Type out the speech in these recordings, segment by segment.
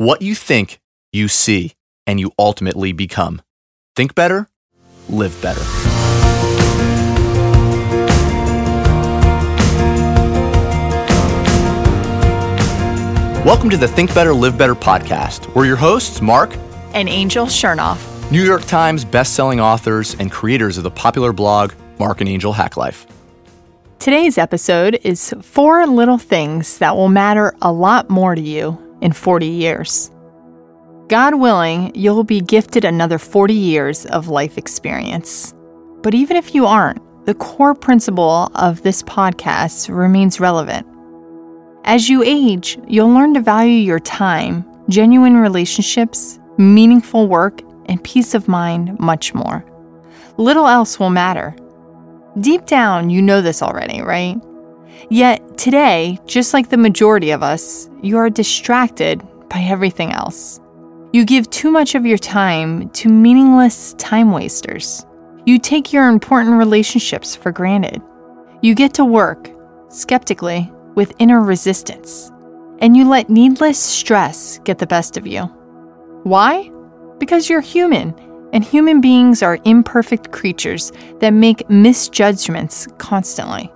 What you think, you see, and you ultimately become. Think better, live better. Welcome to the Think Better, Live Better podcast. We're your hosts, Marc and Angel Chernoff, New York Times bestselling authors and creators of the popular blog Marc and Angel Hack Life. Today's episode is four little things that will matter a lot more to you in 40 years. God willing, you'll be gifted another 40 years of life experience. But even if you aren't, the core principle of this podcast remains relevant. As you age, you'll learn to value your time, genuine relationships, meaningful work, and peace of mind much more. Little else will matter. Deep down, you know this already, right? Yet today, just like the majority of us, you are distracted by everything else. You give too much of your time to meaningless time wasters. You take your important relationships for granted. You get to work, skeptically, with inner resistance. And you let needless stress get the best of you. Why? Because you're human, and human beings are imperfect creatures that make misjudgments constantly.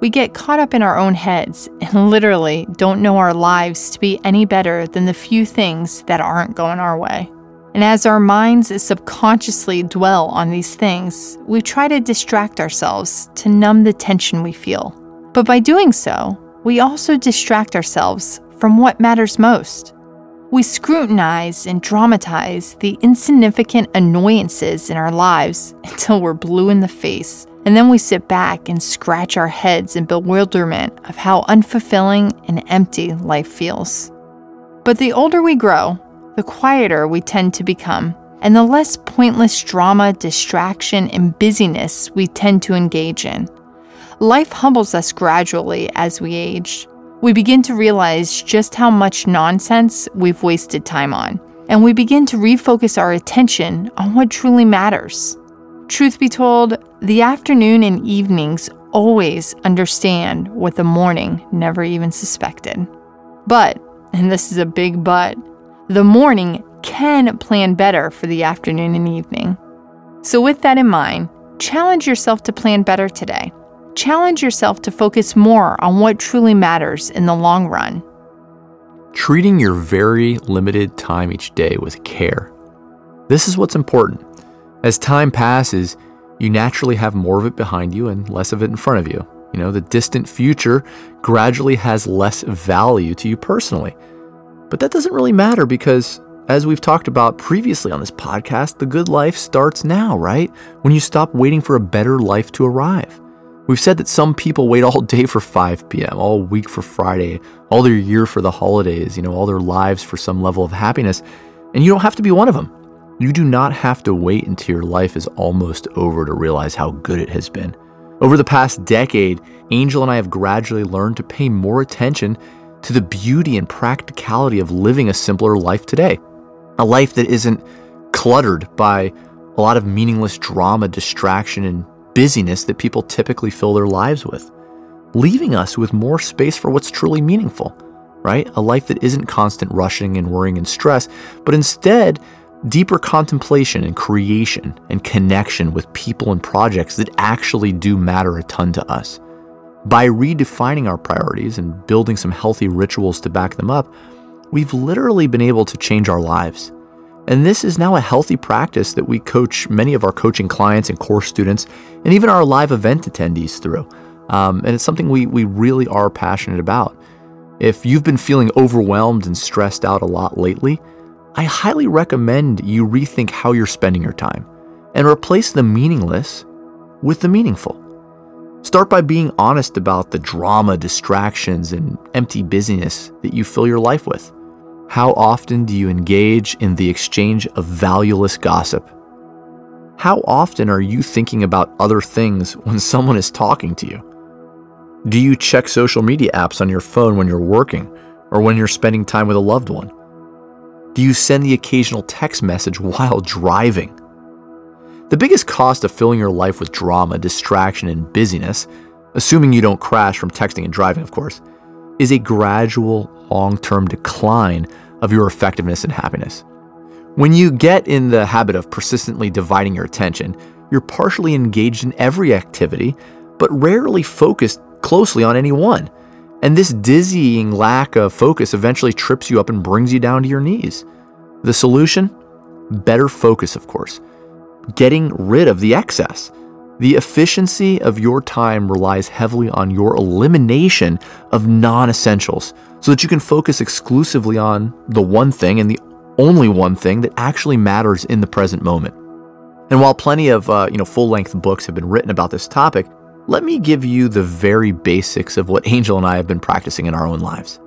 We get caught up in our own heads and literally don't know our lives to be any better than the few things that aren't going our way. And as our minds subconsciously dwell on these things, we try to distract ourselves to numb the tension we feel. But by doing so, we also distract ourselves from what matters most. We scrutinize and dramatize the insignificant annoyances in our lives until we're blue in the face and then we sit back and scratch our heads in bewilderment of how unfulfilling and empty life feels. But the older we grow, the quieter we tend to become, and the less pointless drama, distraction, and busyness we tend to engage in. Life humbles us gradually as we age. We begin to realize just how much nonsense we've wasted time on, and we begin to refocus our attention on what truly matters. Truth be told, the afternoon and evenings always understand what the morning never even suspected. But, and this is a big but, the morning can plan better for the afternoon and evening. So, with that in mind, challenge yourself to plan better today. Challenge yourself to focus more on what truly matters in the long run. Treating your very limited time each day with care. This is what's important. As time passes, you naturally have more of it behind you and less of it in front of you. You know, the distant future gradually has less value to you personally. But that doesn't really matter because, as we've talked about previously on this podcast, the good life starts now, right? When you stop waiting for a better life to arrive. We've said that some people wait all day for 5 p.m., all week for Friday, all their year for the holidays, you know, all their lives for some level of happiness. And you don't have to be one of them. You do not have to wait until your life is almost over to realize how good it has been. Over the past decade, Angel and I have gradually learned to pay more attention to the beauty and practicality of living a simpler life today. A life that isn't cluttered by a lot of meaningless drama, distraction, and busyness that people typically fill their lives with, leaving us with more space for what's truly meaningful, right? A life that isn't constant rushing and worrying and stress, but instead deeper contemplation and creation and connection with people and projects that actually do matter a ton to us. By redefining our priorities and building some healthy rituals to back them up, we've literally been able to change our lives. And this is now a healthy practice that we coach many of our coaching clients and course students, and even our live event attendees through. Um, and it's something we, we really are passionate about. If you've been feeling overwhelmed and stressed out a lot lately, I highly recommend you rethink how you're spending your time and replace the meaningless with the meaningful. Start by being honest about the drama, distractions, and empty busyness that you fill your life with. How often do you engage in the exchange of valueless gossip? How often are you thinking about other things when someone is talking to you? Do you check social media apps on your phone when you're working or when you're spending time with a loved one? Do you send the occasional text message while driving? The biggest cost of filling your life with drama, distraction, and busyness, assuming you don't crash from texting and driving, of course, is a gradual, long term decline of your effectiveness and happiness. When you get in the habit of persistently dividing your attention, you're partially engaged in every activity, but rarely focused closely on any one. And this dizzying lack of focus eventually trips you up and brings you down to your knees. The solution? Better focus, of course. Getting rid of the excess. The efficiency of your time relies heavily on your elimination of non essentials so that you can focus exclusively on the one thing and the only one thing that actually matters in the present moment. And while plenty of uh, you know full length books have been written about this topic, let me give you the very basics of what Angel and I have been practicing in our own lives.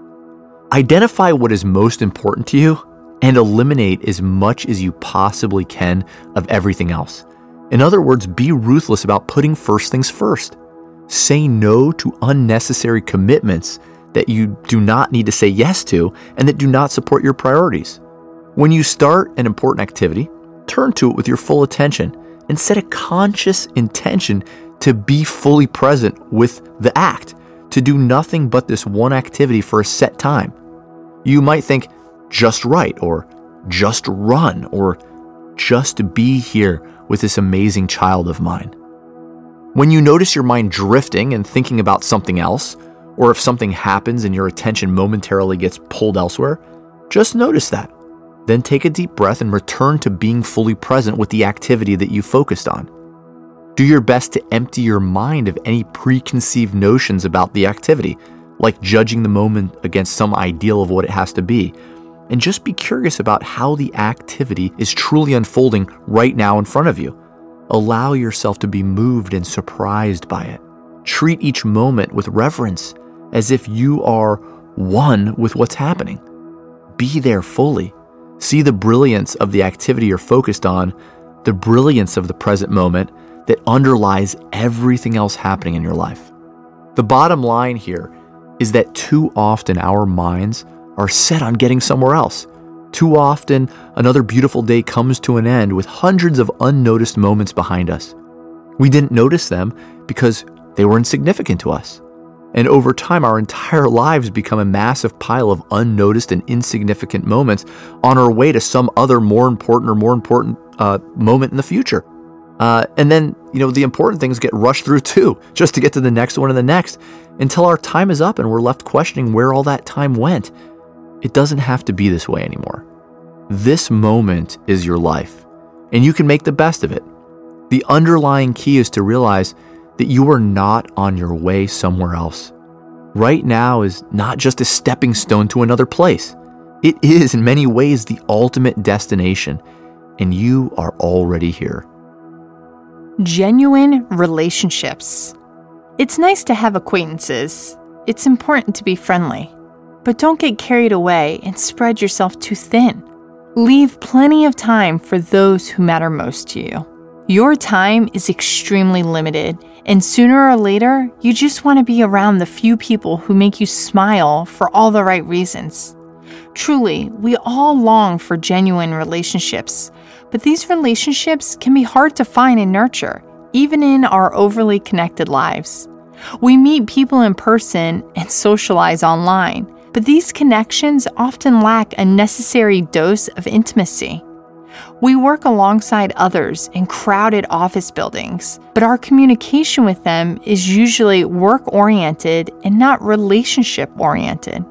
Identify what is most important to you and eliminate as much as you possibly can of everything else. In other words, be ruthless about putting first things first. Say no to unnecessary commitments that you do not need to say yes to and that do not support your priorities. When you start an important activity, turn to it with your full attention and set a conscious intention to be fully present with the act, to do nothing but this one activity for a set time. You might think, just write, or just run, or just be here with this amazing child of mine. When you notice your mind drifting and thinking about something else, or if something happens and your attention momentarily gets pulled elsewhere, just notice that. Then take a deep breath and return to being fully present with the activity that you focused on. Do your best to empty your mind of any preconceived notions about the activity, like judging the moment against some ideal of what it has to be, and just be curious about how the activity is truly unfolding right now in front of you. Allow yourself to be moved and surprised by it. Treat each moment with reverence as if you are one with what's happening. Be there fully. See the brilliance of the activity you're focused on, the brilliance of the present moment that underlies everything else happening in your life. The bottom line here is that too often our minds are set on getting somewhere else. Too often, another beautiful day comes to an end with hundreds of unnoticed moments behind us. We didn't notice them because they were insignificant to us. And over time, our entire lives become a massive pile of unnoticed and insignificant moments on our way to some other more important or more important uh, moment in the future. Uh, and then, you know, the important things get rushed through too, just to get to the next one and the next until our time is up and we're left questioning where all that time went. It doesn't have to be this way anymore. This moment is your life, and you can make the best of it. The underlying key is to realize that you are not on your way somewhere else. Right now is not just a stepping stone to another place, it is in many ways the ultimate destination, and you are already here. Genuine relationships. It's nice to have acquaintances. It's important to be friendly. But don't get carried away and spread yourself too thin. Leave plenty of time for those who matter most to you. Your time is extremely limited, and sooner or later, you just want to be around the few people who make you smile for all the right reasons. Truly, we all long for genuine relationships, but these relationships can be hard to find and nurture, even in our overly connected lives. We meet people in person and socialize online, but these connections often lack a necessary dose of intimacy. We work alongside others in crowded office buildings, but our communication with them is usually work oriented and not relationship oriented.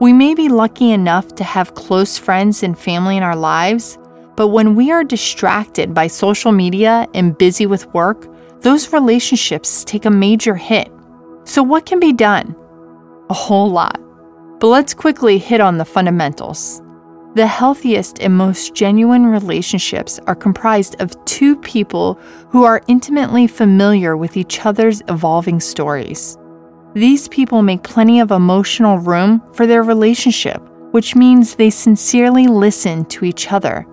We may be lucky enough to have close friends and family in our lives, but when we are distracted by social media and busy with work, those relationships take a major hit. So, what can be done? A whole lot. But let's quickly hit on the fundamentals. The healthiest and most genuine relationships are comprised of two people who are intimately familiar with each other's evolving stories. These people make plenty of emotional room for their relationship, which means they sincerely listen to each other.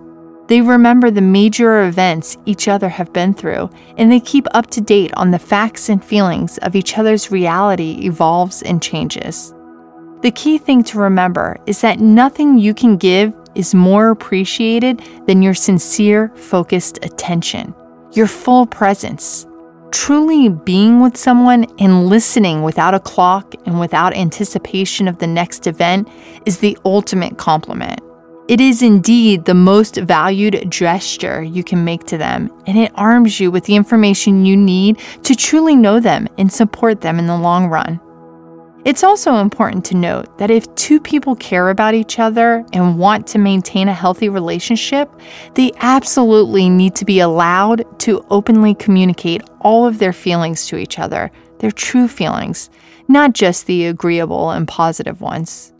They remember the major events each other have been through, and they keep up to date on the facts and feelings of each other's reality evolves and changes. The key thing to remember is that nothing you can give is more appreciated than your sincere, focused attention, your full presence. Truly being with someone and listening without a clock and without anticipation of the next event is the ultimate compliment. It is indeed the most valued gesture you can make to them, and it arms you with the information you need to truly know them and support them in the long run. It's also important to note that if two people care about each other and want to maintain a healthy relationship, they absolutely need to be allowed to openly communicate all of their feelings to each other, their true feelings, not just the agreeable and positive ones.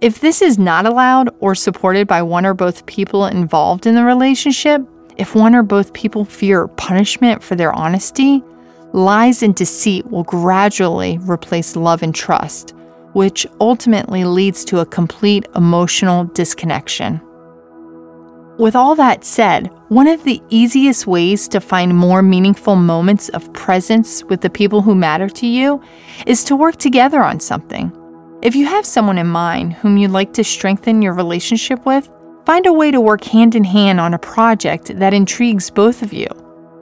If this is not allowed or supported by one or both people involved in the relationship, if one or both people fear punishment for their honesty, lies and deceit will gradually replace love and trust, which ultimately leads to a complete emotional disconnection. With all that said, one of the easiest ways to find more meaningful moments of presence with the people who matter to you is to work together on something. If you have someone in mind whom you'd like to strengthen your relationship with, find a way to work hand in hand on a project that intrigues both of you.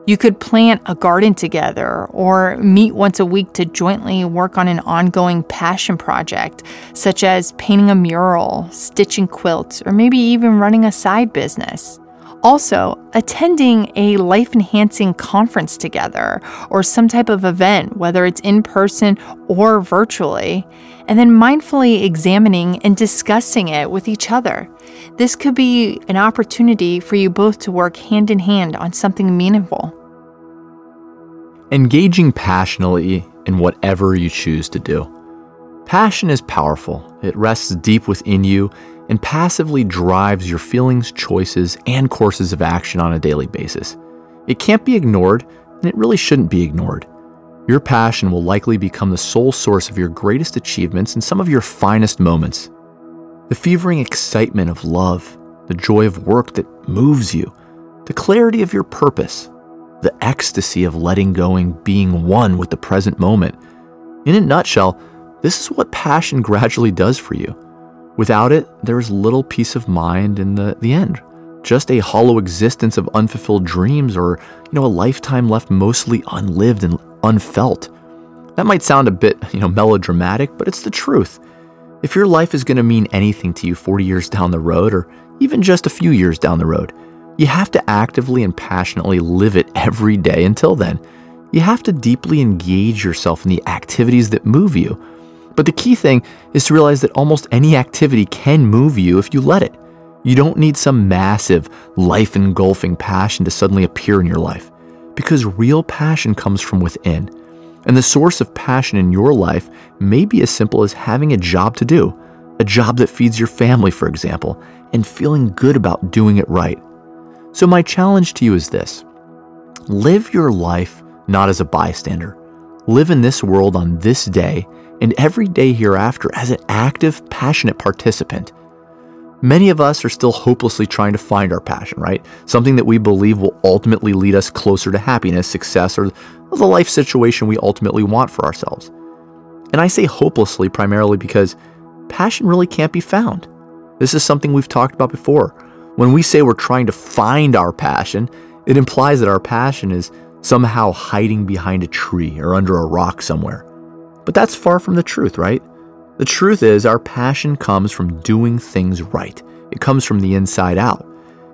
You could plant a garden together or meet once a week to jointly work on an ongoing passion project, such as painting a mural, stitching quilts, or maybe even running a side business. Also, attending a life enhancing conference together or some type of event, whether it's in person or virtually, and then mindfully examining and discussing it with each other. This could be an opportunity for you both to work hand in hand on something meaningful. Engaging passionately in whatever you choose to do. Passion is powerful, it rests deep within you and passively drives your feelings, choices, and courses of action on a daily basis. It can't be ignored, and it really shouldn't be ignored. Your passion will likely become the sole source of your greatest achievements and some of your finest moments. The fevering excitement of love, the joy of work that moves you, the clarity of your purpose, the ecstasy of letting go and being one with the present moment. In a nutshell, this is what passion gradually does for you. Without it, there is little peace of mind in the, the end. Just a hollow existence of unfulfilled dreams or, you know, a lifetime left mostly unlived and unfelt. That might sound a bit, you know, melodramatic, but it's the truth. If your life is going to mean anything to you 40 years down the road or even just a few years down the road, you have to actively and passionately live it every day until then. You have to deeply engage yourself in the activities that move you but the key thing is to realize that almost any activity can move you if you let it. You don't need some massive, life engulfing passion to suddenly appear in your life, because real passion comes from within. And the source of passion in your life may be as simple as having a job to do, a job that feeds your family, for example, and feeling good about doing it right. So, my challenge to you is this live your life not as a bystander. Live in this world on this day and every day hereafter as an active, passionate participant. Many of us are still hopelessly trying to find our passion, right? Something that we believe will ultimately lead us closer to happiness, success, or the life situation we ultimately want for ourselves. And I say hopelessly primarily because passion really can't be found. This is something we've talked about before. When we say we're trying to find our passion, it implies that our passion is somehow hiding behind a tree or under a rock somewhere. But that's far from the truth, right? The truth is, our passion comes from doing things right. It comes from the inside out.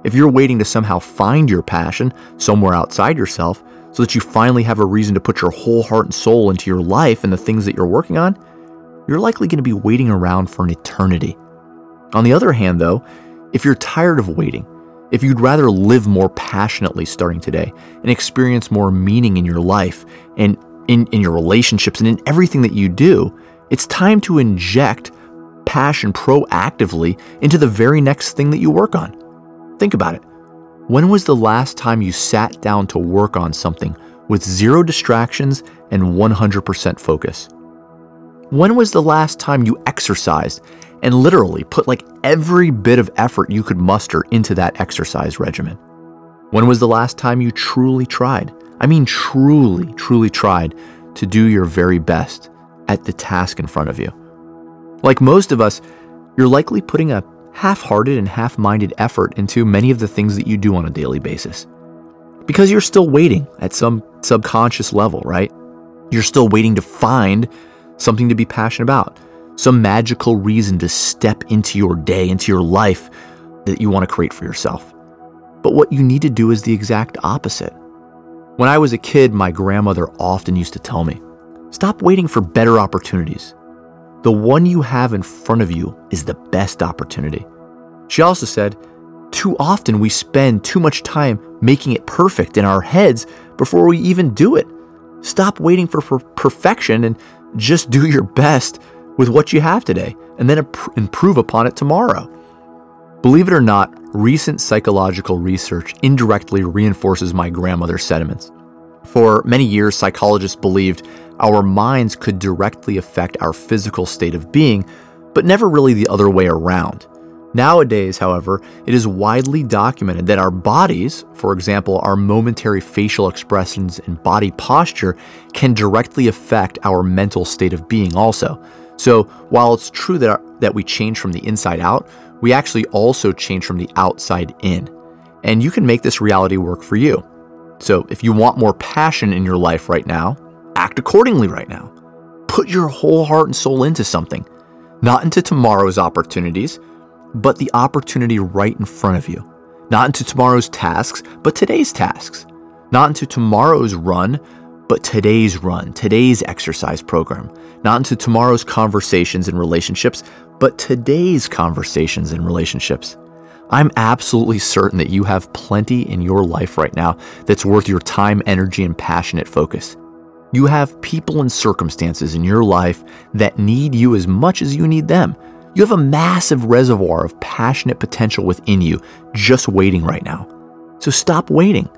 If you're waiting to somehow find your passion somewhere outside yourself so that you finally have a reason to put your whole heart and soul into your life and the things that you're working on, you're likely going to be waiting around for an eternity. On the other hand, though, if you're tired of waiting, if you'd rather live more passionately starting today and experience more meaning in your life and in, in your relationships and in everything that you do, it's time to inject passion proactively into the very next thing that you work on. Think about it. When was the last time you sat down to work on something with zero distractions and 100% focus? When was the last time you exercised and literally put like every bit of effort you could muster into that exercise regimen? When was the last time you truly tried? I mean, truly, truly tried to do your very best at the task in front of you. Like most of us, you're likely putting a half hearted and half minded effort into many of the things that you do on a daily basis. Because you're still waiting at some subconscious level, right? You're still waiting to find something to be passionate about, some magical reason to step into your day, into your life that you want to create for yourself. But what you need to do is the exact opposite. When I was a kid, my grandmother often used to tell me stop waiting for better opportunities. The one you have in front of you is the best opportunity. She also said, too often we spend too much time making it perfect in our heads before we even do it. Stop waiting for per- perfection and just do your best with what you have today and then improve upon it tomorrow. Believe it or not, recent psychological research indirectly reinforces my grandmother's sentiments. For many years, psychologists believed our minds could directly affect our physical state of being, but never really the other way around. Nowadays, however, it is widely documented that our bodies, for example, our momentary facial expressions and body posture, can directly affect our mental state of being also. So, while it's true that, our, that we change from the inside out, we actually also change from the outside in. And you can make this reality work for you. So, if you want more passion in your life right now, act accordingly right now. Put your whole heart and soul into something, not into tomorrow's opportunities but the opportunity right in front of you. Not into tomorrow's tasks, but today's tasks. Not into tomorrow's run, but today's run, today's exercise program. Not into tomorrow's conversations and relationships, but today's conversations and relationships. I'm absolutely certain that you have plenty in your life right now that's worth your time, energy, and passionate focus. You have people and circumstances in your life that need you as much as you need them. You have a massive reservoir of passionate potential within you just waiting right now. So stop waiting.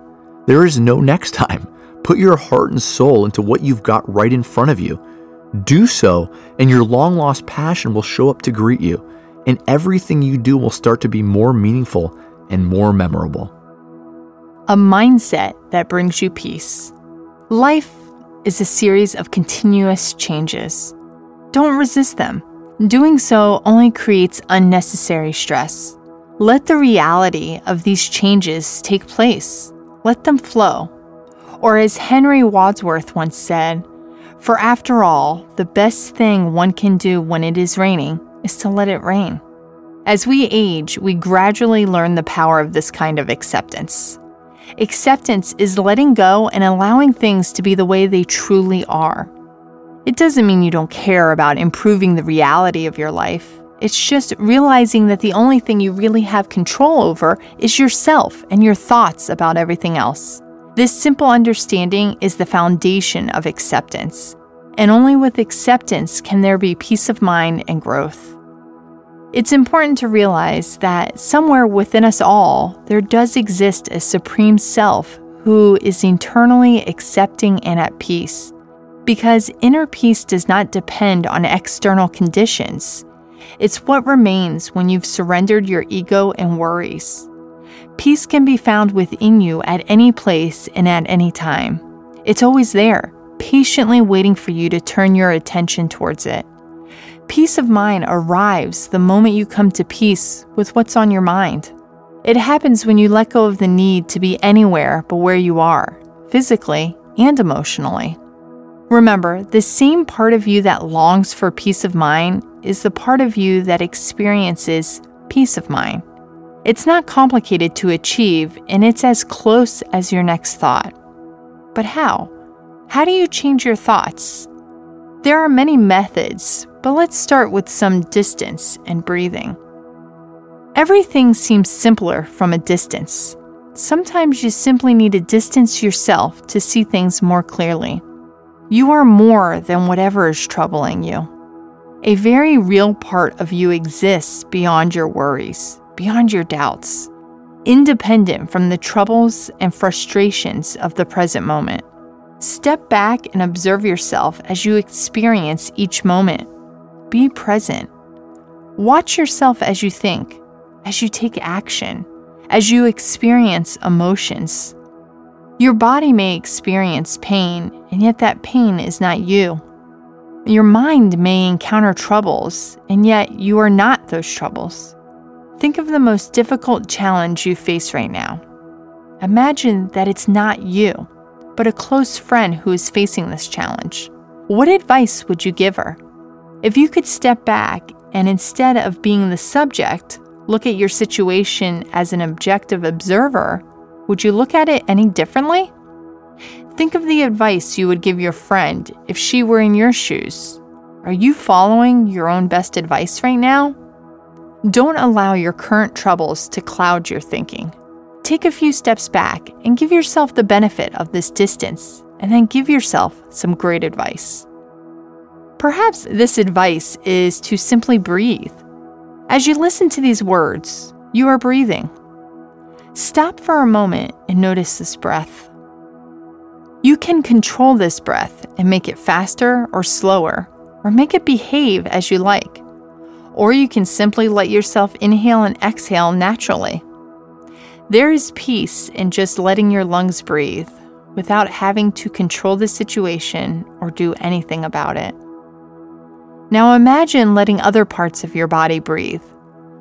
There is no next time. Put your heart and soul into what you've got right in front of you. Do so, and your long lost passion will show up to greet you, and everything you do will start to be more meaningful and more memorable. A mindset that brings you peace. Life is a series of continuous changes. Don't resist them. Doing so only creates unnecessary stress. Let the reality of these changes take place. Let them flow. Or, as Henry Wadsworth once said, for after all, the best thing one can do when it is raining is to let it rain. As we age, we gradually learn the power of this kind of acceptance. Acceptance is letting go and allowing things to be the way they truly are. It doesn't mean you don't care about improving the reality of your life. It's just realizing that the only thing you really have control over is yourself and your thoughts about everything else. This simple understanding is the foundation of acceptance, and only with acceptance can there be peace of mind and growth. It's important to realize that somewhere within us all, there does exist a supreme self who is internally accepting and at peace because inner peace does not depend on external conditions. It's what remains when you've surrendered your ego and worries. Peace can be found within you at any place and at any time. It's always there, patiently waiting for you to turn your attention towards it. Peace of mind arrives the moment you come to peace with what's on your mind. It happens when you let go of the need to be anywhere but where you are, physically and emotionally. Remember, the same part of you that longs for peace of mind is the part of you that experiences peace of mind. It's not complicated to achieve, and it's as close as your next thought. But how? How do you change your thoughts? There are many methods, but let's start with some distance and breathing. Everything seems simpler from a distance. Sometimes you simply need to distance yourself to see things more clearly. You are more than whatever is troubling you. A very real part of you exists beyond your worries, beyond your doubts, independent from the troubles and frustrations of the present moment. Step back and observe yourself as you experience each moment. Be present. Watch yourself as you think, as you take action, as you experience emotions, your body may experience pain, and yet that pain is not you. Your mind may encounter troubles, and yet you are not those troubles. Think of the most difficult challenge you face right now. Imagine that it's not you, but a close friend who is facing this challenge. What advice would you give her? If you could step back and instead of being the subject, look at your situation as an objective observer, would you look at it any differently? Think of the advice you would give your friend if she were in your shoes. Are you following your own best advice right now? Don't allow your current troubles to cloud your thinking. Take a few steps back and give yourself the benefit of this distance, and then give yourself some great advice. Perhaps this advice is to simply breathe. As you listen to these words, you are breathing. Stop for a moment and notice this breath. You can control this breath and make it faster or slower, or make it behave as you like. Or you can simply let yourself inhale and exhale naturally. There is peace in just letting your lungs breathe without having to control the situation or do anything about it. Now imagine letting other parts of your body breathe,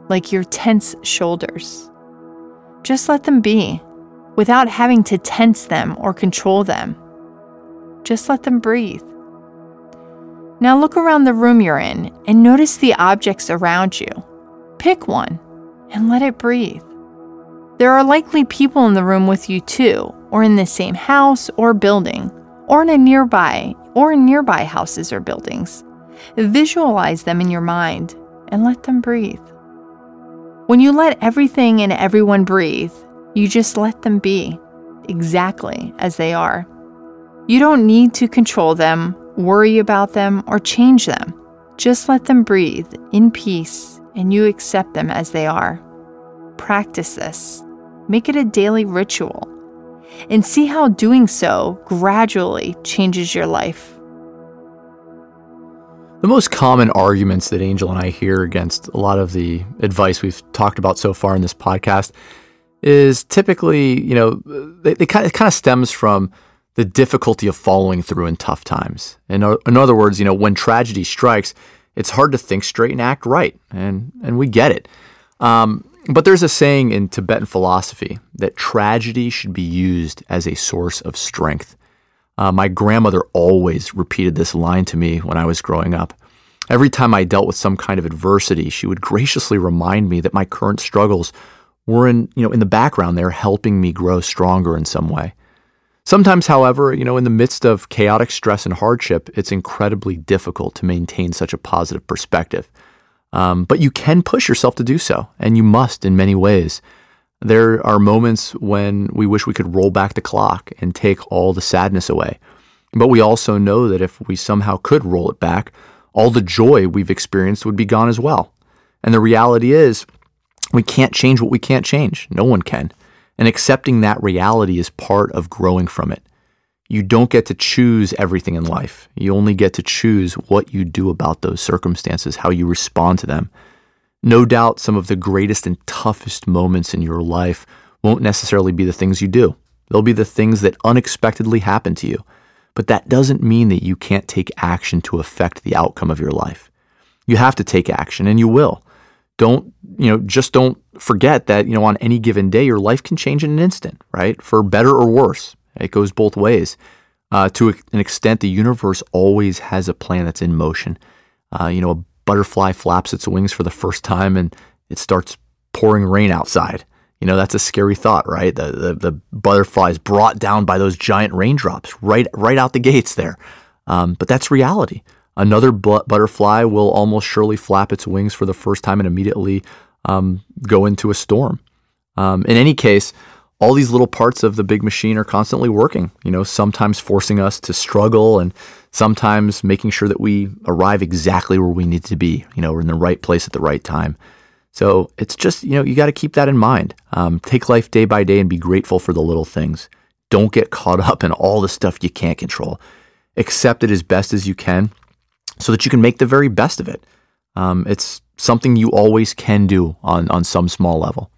like your tense shoulders. Just let them be without having to tense them or control them. Just let them breathe. Now look around the room you're in and notice the objects around you. Pick one and let it breathe. There are likely people in the room with you too, or in the same house or building, or in a nearby or nearby houses or buildings. Visualize them in your mind and let them breathe. When you let everything and everyone breathe, you just let them be exactly as they are. You don't need to control them, worry about them, or change them. Just let them breathe in peace and you accept them as they are. Practice this. Make it a daily ritual. And see how doing so gradually changes your life. The most common arguments that Angel and I hear against a lot of the advice we've talked about so far in this podcast is typically, you know, it kind of stems from the difficulty of following through in tough times. In, in other words, you know, when tragedy strikes, it's hard to think straight and act right, and and we get it. Um, but there's a saying in Tibetan philosophy that tragedy should be used as a source of strength. Uh, my grandmother always repeated this line to me when I was growing up. Every time I dealt with some kind of adversity, she would graciously remind me that my current struggles were in, you know, in the background there helping me grow stronger in some way. Sometimes, however, you know, in the midst of chaotic stress and hardship, it's incredibly difficult to maintain such a positive perspective. Um, but you can push yourself to do so, and you must in many ways. There are moments when we wish we could roll back the clock and take all the sadness away. But we also know that if we somehow could roll it back, all the joy we've experienced would be gone as well. And the reality is, we can't change what we can't change. No one can. And accepting that reality is part of growing from it. You don't get to choose everything in life. You only get to choose what you do about those circumstances, how you respond to them. No doubt some of the greatest and toughest moments in your life won't necessarily be the things you do. They'll be the things that unexpectedly happen to you. But that doesn't mean that you can't take action to affect the outcome of your life. You have to take action and you will don't you know just don't forget that you know on any given day your life can change in an instant right? For better or worse it goes both ways. Uh, to an extent the universe always has a plan that's in motion. Uh, you know a butterfly flaps its wings for the first time and it starts pouring rain outside. You know that's a scary thought right? The, the, the butterfly is brought down by those giant raindrops right right out the gates there. Um, but that's reality Another butterfly will almost surely flap its wings for the first time and immediately um, go into a storm. Um, in any case, all these little parts of the big machine are constantly working, you know, sometimes forcing us to struggle and sometimes making sure that we arrive exactly where we need to be, you know, we're in the right place at the right time. So it's just, you know, you got to keep that in mind. Um, take life day by day and be grateful for the little things. Don't get caught up in all the stuff you can't control. Accept it as best as you can so that you can make the very best of it. Um, it's something you always can do on, on some small level.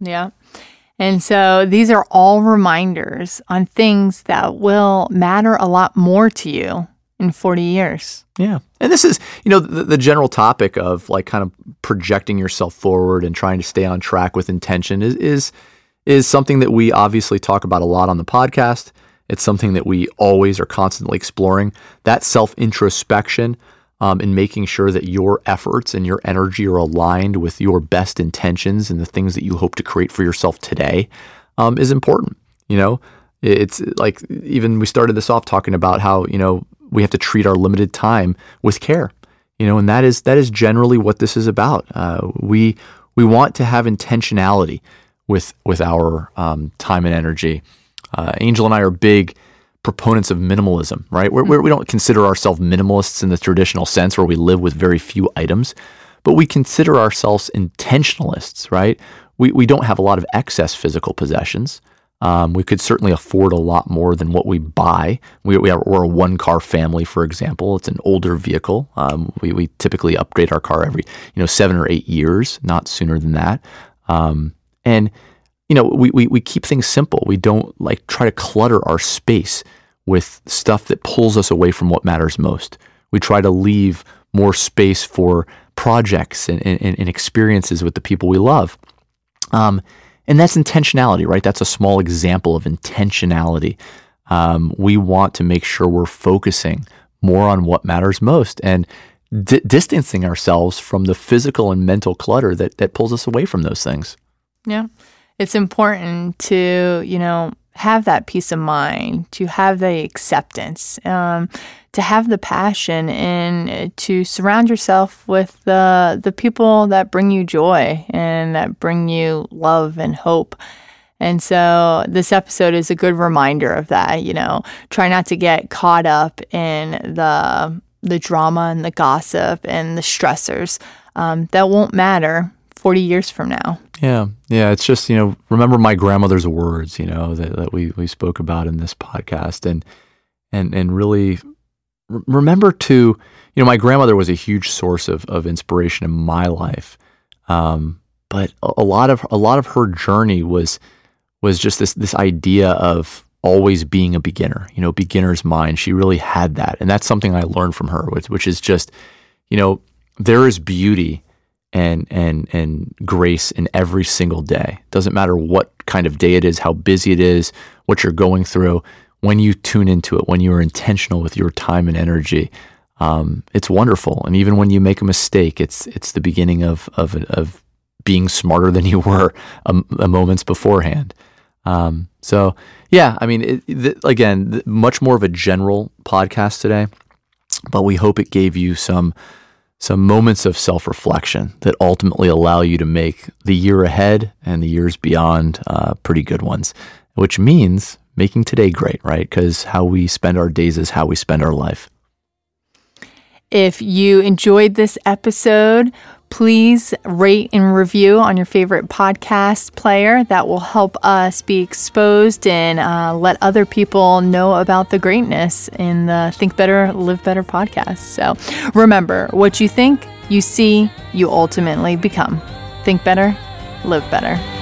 Yeah. And so these are all reminders on things that will matter a lot more to you in 40 years. Yeah. And this is, you know, the, the, general topic of like kind of projecting yourself forward and trying to stay on track with intention is is is something that we obviously talk about a lot on the podcast. It's something that we always are constantly exploring. That self introspection um, in making sure that your efforts and your energy are aligned with your best intentions and the things that you hope to create for yourself today um, is important. You know, it's like even we started this off talking about how you know we have to treat our limited time with care. You know, and that is that is generally what this is about. Uh, we we want to have intentionality with with our um, time and energy. Uh, Angel and I are big proponents of minimalism, right? We're, we're, we do not consider ourselves minimalists in the traditional sense where we live with very few items, but we consider ourselves intentionalists, right? We, we don't have a lot of excess physical possessions. Um, we could certainly afford a lot more than what we buy. We, we are, we're a one car family, for example. It's an older vehicle. Um, we, we typically upgrade our car every you know seven or eight years, not sooner than that. Um, and you know we, we we keep things simple. We don't like try to clutter our space with stuff that pulls us away from what matters most. We try to leave more space for projects and, and, and experiences with the people we love. Um, and that's intentionality, right? That's a small example of intentionality. Um, we want to make sure we're focusing more on what matters most and distancing ourselves from the physical and mental clutter that, that pulls us away from those things. Yeah. It's important to, you know, have that peace of mind, to have the acceptance, um, to have the passion, and to surround yourself with the the people that bring you joy and that bring you love and hope. And so this episode is a good reminder of that. You know, try not to get caught up in the the drama and the gossip and the stressors um, that won't matter 40 years from now. Yeah. Yeah. It's just, you know, remember my grandmother's words, you know, that, that we, we spoke about in this podcast and, and, and really remember to, you know, my grandmother was a huge source of, of inspiration in my life. Um, but a, a lot of, a lot of her journey was, was just this, this idea of always being a beginner, you know, beginner's mind. She really had that. And that's something I learned from her, which, which is just, you know, there is beauty and and and grace in every single day. Doesn't matter what kind of day it is, how busy it is, what you're going through. When you tune into it, when you are intentional with your time and energy, um, it's wonderful. And even when you make a mistake, it's it's the beginning of of of being smarter than you were a, a moments beforehand. Um, so yeah, I mean, it, the, again, much more of a general podcast today, but we hope it gave you some some moments of self reflection that ultimately allow you to make the year ahead and the years beyond uh, pretty good ones, which means making today great, right? Because how we spend our days is how we spend our life. If you enjoyed this episode, please rate and review on your favorite podcast player. That will help us be exposed and uh, let other people know about the greatness in the Think Better, Live Better podcast. So remember, what you think, you see, you ultimately become. Think better, live better.